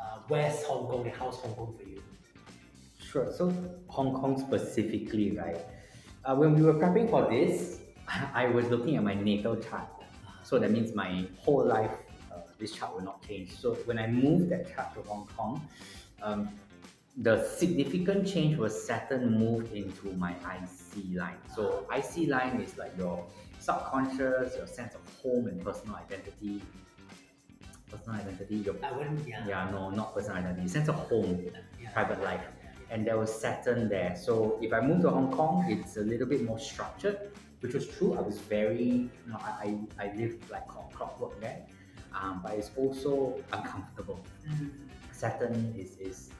uh, where's Hong Kong and how's Hong Kong for you? Sure. So Hong Kong specifically, right? Uh, when we were prepping for this, I was looking at my natal chart. So that means my whole life, uh, this chart will not change. So when I moved that chart to Hong Kong, um, the significant change was Saturn moved into my IC line. So IC line is like your subconscious, your sense of home and personal identity. Personal identity, your I wouldn't, yeah. yeah, no, not personal identity, sense of home yeah. private life. And there was Saturn there. So if I moved to Hong Kong, it's a little bit more structured, which was true. I was very, you know, I, I, lived like clock- clockwork there, um, but it's also uncomfortable. Mm, Saturn is, is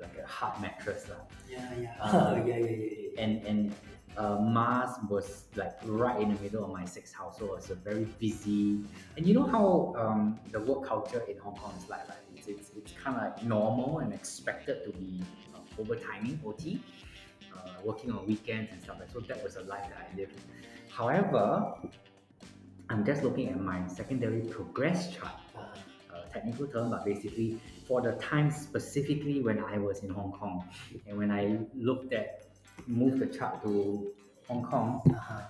like a hard mattress. yeah, yeah. Uh, yeah, yeah, yeah, yeah. and and uh, Mars was like right in the middle of my sixth house, so it was a very busy. And you know how um, the work culture in Hong Kong is like, like it's it's, it's kind of like normal and expected to be overtiming OT, uh, working on weekends and stuff like. So that was a life that I lived. However, I'm just looking at my secondary progress chart Uh, uh, technical term, but basically for the time specifically when I was in Hong Kong, and when I looked at moved the chart to Hong Kong, uh-huh.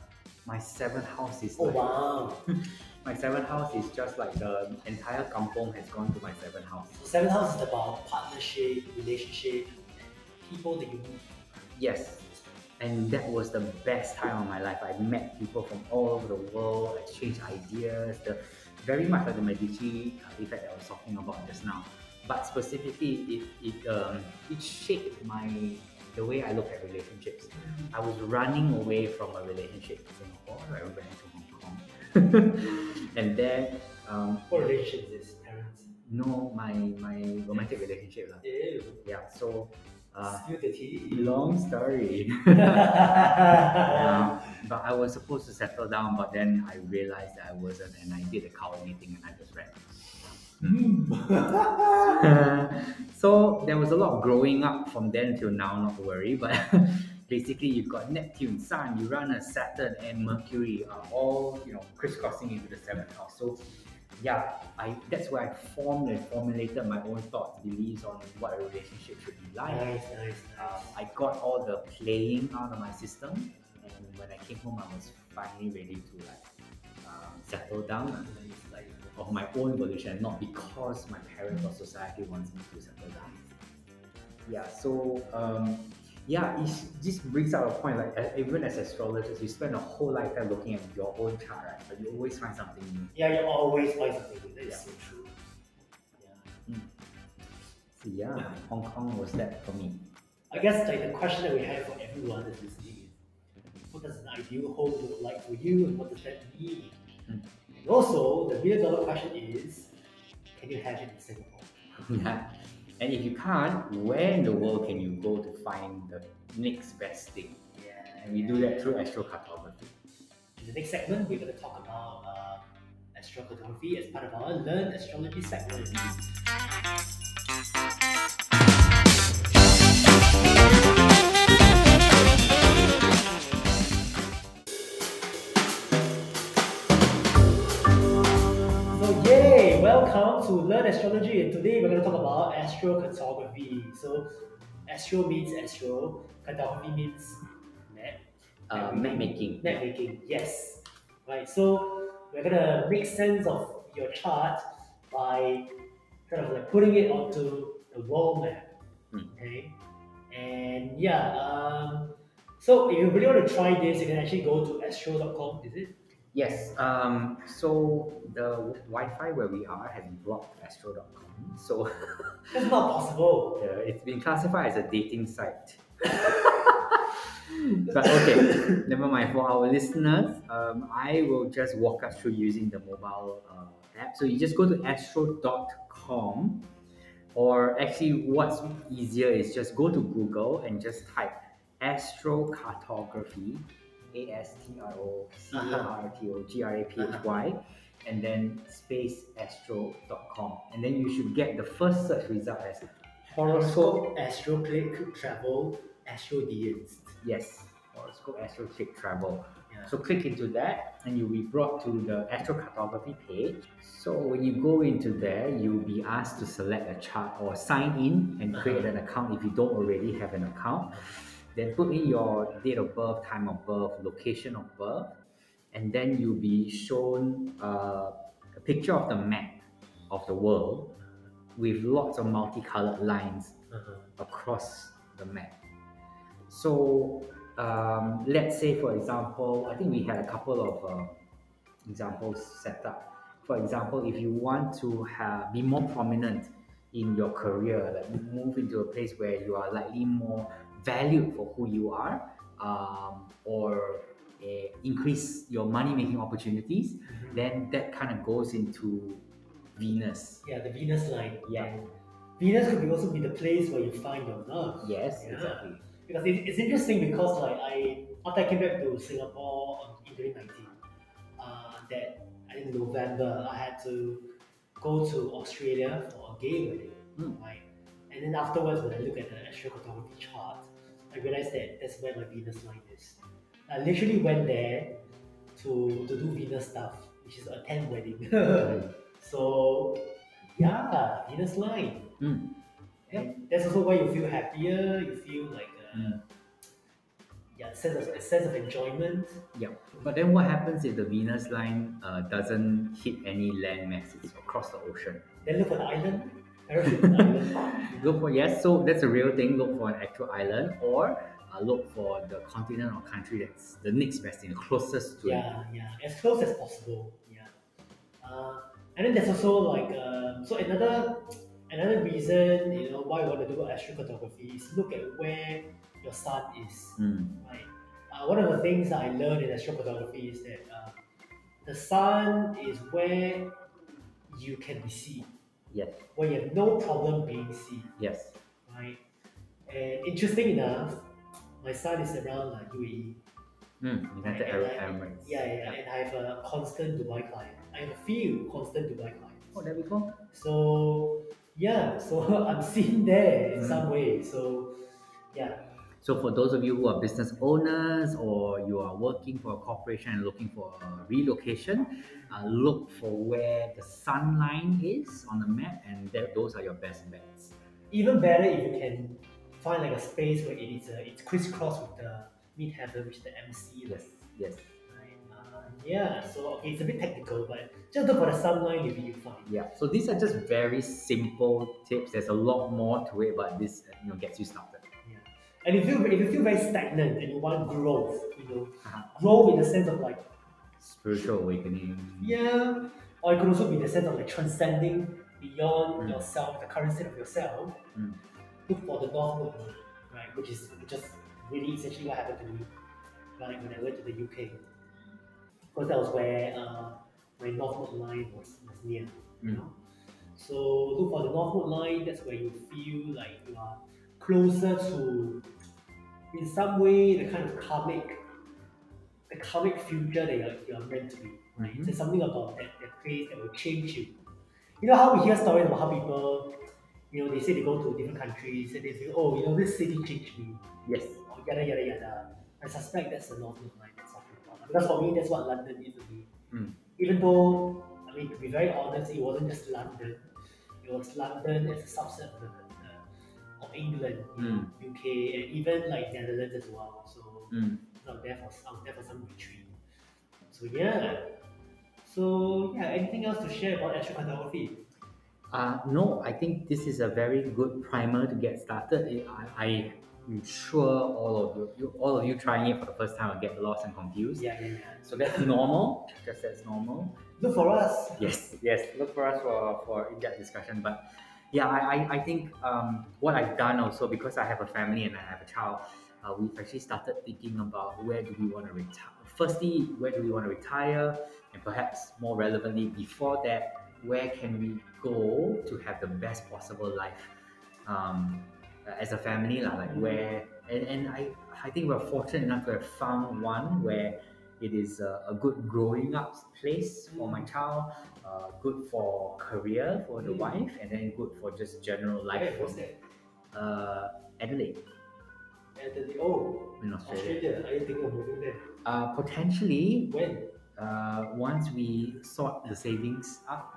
my seventh house is Oh like wow! my seventh house is just like the entire kampong has gone to my seventh house. So seventh house is about partnership, relationship, people that you meet. Yes, and that was the best time of my life. I met people from all over the world, exchanged ideas, the very much like the Medici effect that I was talking about just now. But specifically, it it um, it shaped my the way I look at relationships. I was running away from a relationship in Singapore. I went to Hong Kong, and then um, What relationship is this? Parents? no, my my romantic relationship lah. Yeah, so. Uh, Spill the tea. long story. Um, but I was supposed to settle down, but then I realized that I wasn't, and I did the cowardly thing, and I just ran. so there was a lot of growing up from then till now. Not to worry, but basically you've got Neptune, Sun, Uranus, Saturn, and Mercury are all you know crisscrossing into the seventh house. So yeah, I that's where I formed and formulated my own thoughts, beliefs on what a relationship should be like. nice, nice, Um. I got all the playing out of my system, and when I came home, I was finally ready to like um, settle down. Nice, like, of my own volition, not because my parents or society wants me to settle down. Yeah, so um, yeah, it just brings out a point like uh, even as astrologers, you spend a whole lifetime looking at your own chart, right? But you always find something new. yeah, you always find something new. That is Yeah. so true. Yeah. So yeah, Hong Kong was that for me. I guess like the question that we have for everyone that's is what does an ideal home look like for you and what does that mean? Mm. And also the million dollar question is can you have it in Singapore? Yeah. And if you can't, where in the world can you go to find the next best thing? Yeah. And we do that through astrocartography. In the next segment, we're going to talk about uh, astrocartography as part of our Learn Astrology segment. Welcome to Learn Astrology and today we're going to talk about astrocartography. So astro means astro, cartography means map. Uh, map making. Map making, yes. Right, so we're gonna make sense of your chart by kind of like putting it onto the world map. Hmm. Okay. And yeah, um, so if you really want to try this, you can actually go to astro.com, is it? Yes. Um, so the Wi-Fi where we are has blocked astro.com. So That's not possible. uh, it's been classified as a dating site. but okay, never mind. For our listeners, um, I will just walk us through using the mobile uh, app. So you just go to astro.com, or actually, what's easier is just go to Google and just type astrocartography, A S T R O C A R T O G R A P H Y, and then space astro.com. And then you should get the first search result as horoscope astro click, travel, astro. Yes, horoscope astro click travel. Yeah. So click into that and you'll be brought to the astrocartography page. So when you go into there, you'll be asked to select a chart or sign in and create Uh-huh. an account if you don't already have an account. Then put in your date of birth, time of birth, location of birth, and then you'll be shown uh, a picture of the map of the world with lots of multicolored lines Uh-huh. across the map. So um, let's say, for example, I think we had a couple of uh, examples set up. For example, if you want to have be more prominent in your career, like move into a place where you are likely more valued for who you are, um, or uh, increase your money making opportunities, Mhm. then that kind of goes into Venus. Yeah, the Venus line. Yeah. And Venus could also be the place where you find your love. Yes, Yeah. exactly. Because it, it's interesting because like I after I came back to Singapore in 2019, uh, that I think November I had to go to Australia for a gay wedding, Mm. right? And then afterwards, when I look at the astrocartography chart, I realized that that's where my Venus line is. I literally went there to to do Venus stuff, which is attend wedding. so yeah, Venus line. Mm. And that's also why you feel happier. You feel like uh, Mm. yeah, sense of a sense of enjoyment. Yeah, but then what happens if the Venus line uh, doesn't hit any land masses across the ocean? Then look for the island. Parachute the island. Look for yes, so that's a real thing. Look for an actual island, or uh, look for the continent or country that's the next best thing, closest to it. Yeah, yeah, as close as possible. Yeah. Uh, and then there's also like uh, so another another reason you know why you want to do astrocartography is look at where your sun is. Mm. Right. Uh, one of the things that I learned in astrocartography is that uh, the sun is where you can be seen, Yes, where you have no problem being seen. yes. right? And interesting enough, my sun is around like UAE. Mm. United And Arab I- Emirates. Yeah, yeah, and I have a constant Dubai client. I have a few constant Dubai clients. Oh, there we go. So yeah, so I'm seen there in Mhm. some way. So yeah, So for those of you who are business owners or you are working for a corporation and looking for a relocation, uh, look for where the sun line is on the map, and that, those are your best bets. even better if you can find like a space where it is uh, it's crisscross with the mid heaven, which is the MC. Yes, yes. Uh, yeah. So okay, it's a bit technical, but just look for the sunline, you'll be fine. Yeah, so these are just very simple tips. There's a lot more to it, but this you know gets you started. And if you if you feel very stagnant and you want growth, you know, growth in the sense of like Spiritual awakening. yeah, or it could also be the sense of like transcending beyond Mm. yourself, the current state of yourself. Mm. Look for the North right? Which is just really essentially what happened to me, right? When I went to the UK, because that was where uh, my North Node line was, was near, you Mm. know. So look for the North Node line. That's where you feel like you are closer to, in some way, the kind of karmic, the karmic future that you're, you're meant to be. Right? Mhm. There's something about that, that place that will change you. You know how we hear stories about how people, you know, they say they go to different countries and they say, oh, you know, this city changed me, Yes. or yada yada yada. I suspect that's the Northern Line that's talking about. Because for me, that's what London is to me. Mm. Even though, I mean, to be very honest, it wasn't just London. It was London as a subset of, the, of England, know, UK, and even like Netherlands as well. So Mm. I was there for I was there for some retreat. So yeah. So yeah, anything else to share about astrocartography? Uh, no, I think this is a very good primer to get started. I, I am sure all of you, you, all of you trying it for the first time will get lost and confused. Yeah, yeah, yeah. So that's normal. Just that's normal. Look for us. Yes, yes. Look for us for, for in-depth discussion. But yeah, I, I, I think um, what I've done also because I have a family and I have a child, uh, we've actually started thinking about where do we want to retire. Firstly, where do we want to retire, and perhaps more relevantly, before that, where can we go to have the best possible life um, as a family, like where and, and I I think we're fortunate enough to have found one where it is a, a good growing up place for my child, uh, good for career for the Mm. wife, and then good for just general life Where was that? uh, Adelaide. Adelaide. Oh, in Australia. Australia. Are you thinking of moving there? Uh, potentially, When? uh, once we sort the savings up,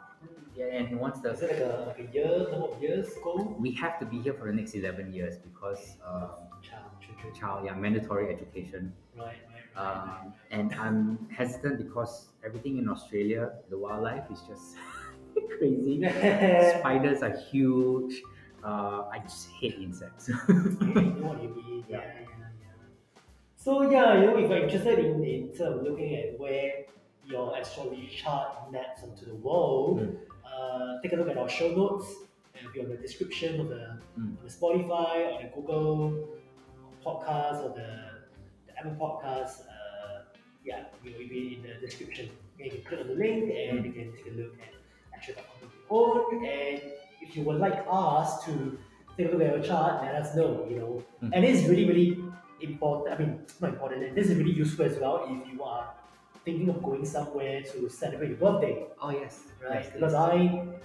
yeah, and once the Is it like a, like a year, number of years goal? we have to be here for the next 11 years because um, Child, children. child yeah mandatory education right. Um, and i'm hesitant because everything in australia the wildlife is just crazy spiders are huge uh, i just hate insects Yeah, I know what you mean. Yeah. So yeah, you know, if you're interested in, in of looking at where your astrology chart maps onto the world, Mm. uh, take a look at our show notes. It'll be on the description of the, Mm. on the Spotify or the Google podcast or the Apple podcast. Uh, yeah, will be in the description. You can click on the link and Mm. you can take a look at on and if you would like us to take a look at your chart, let us know, you know. Mm. And it's really, really important. I mean, not important. This is really useful as well if you are thinking of going somewhere to celebrate your birthday, oh yes right? yes, Because yes.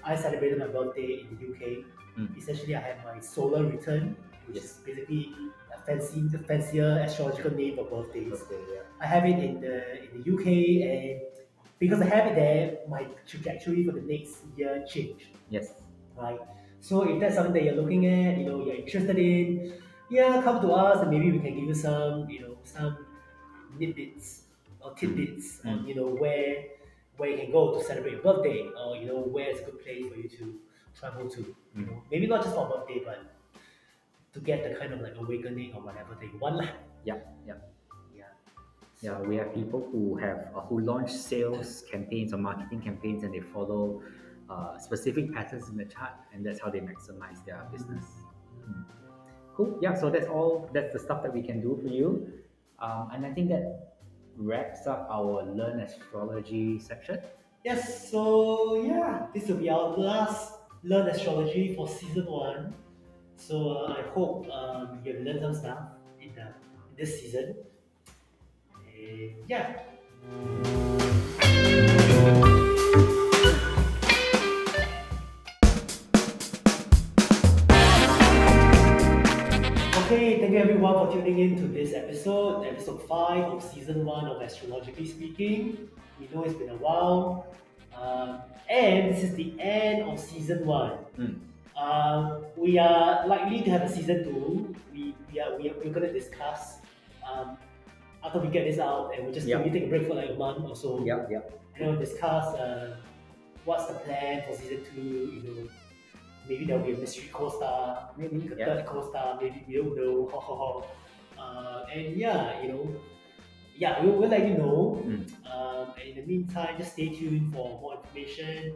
I I celebrated my birthday in the UK. Mm. Essentially, I had my solar return, which Yes. is basically fancy, fancier astrological name for birthdays. Okay, yeah. I have it in the in the UK, and because I have it there, my trajectory for the next year changed yes right? So if that's something that you're looking at, you know, you're interested in, yeah, come to us and maybe we can give you some, you know, some nitbits or tidbits mm. on, you know, where where you can go to celebrate your birthday or you know where's a good place for you to travel to. You mm. know, maybe not just for birthday, but to get the kind of like awakening or whatever they want. lah. yeah yeah Yeah. Yeah, we have people who have uh, who launch sales campaigns or marketing campaigns, and they follow uh, specific patterns in the chart, and that's how they maximize their business. Mm. Cool. Yeah. So that's all. That's the stuff that we can do for you, um, and I think that wraps up our learn astrology section. Yes, so yeah, this will be our last Learn Astrology for season one. So uh, I hope um, you have learned some stuff in, the, in this season. And yeah. Okay, thank you everyone for tuning in to this episode, episode 5 of season 1 of Astrologically Speaking. We know it's been a while. Um, and this is the end of season 1. Mm. Um, we are likely to have a season 2. We, we are, we are, we're going to discuss um, after we get this out and we'll just Yeah. maybe take a break for like a month or so Yeah, Yep. you know, discuss uh, what's the plan for season two. You know, maybe there'll be a mystery co-star, maybe a Yeah. third co-star, maybe we don't know. Ho, ho, ho. Uh, and yeah, you know, yeah, we'll, we'll let you know. Mm. Um, and in the meantime, just stay tuned for more information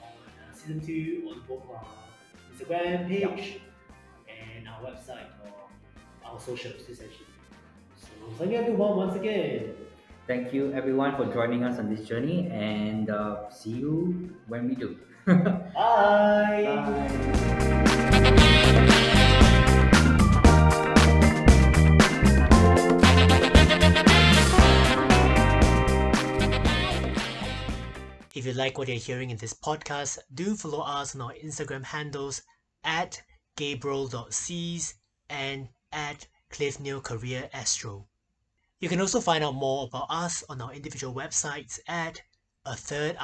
on uh, season two on both our Instagram page and our website or our socials essentially. So thank you everyone once again. Thank you everyone for joining us on this journey, and uh, see you when we do. Bye. Bye. If you like what you're hearing in this podcast, do follow us on our Instagram handles at gabriel.cs and at Cliff Neal Career Astro. You can also find out more about us on our individual websites at a third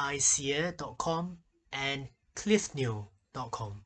and cliffneal.com.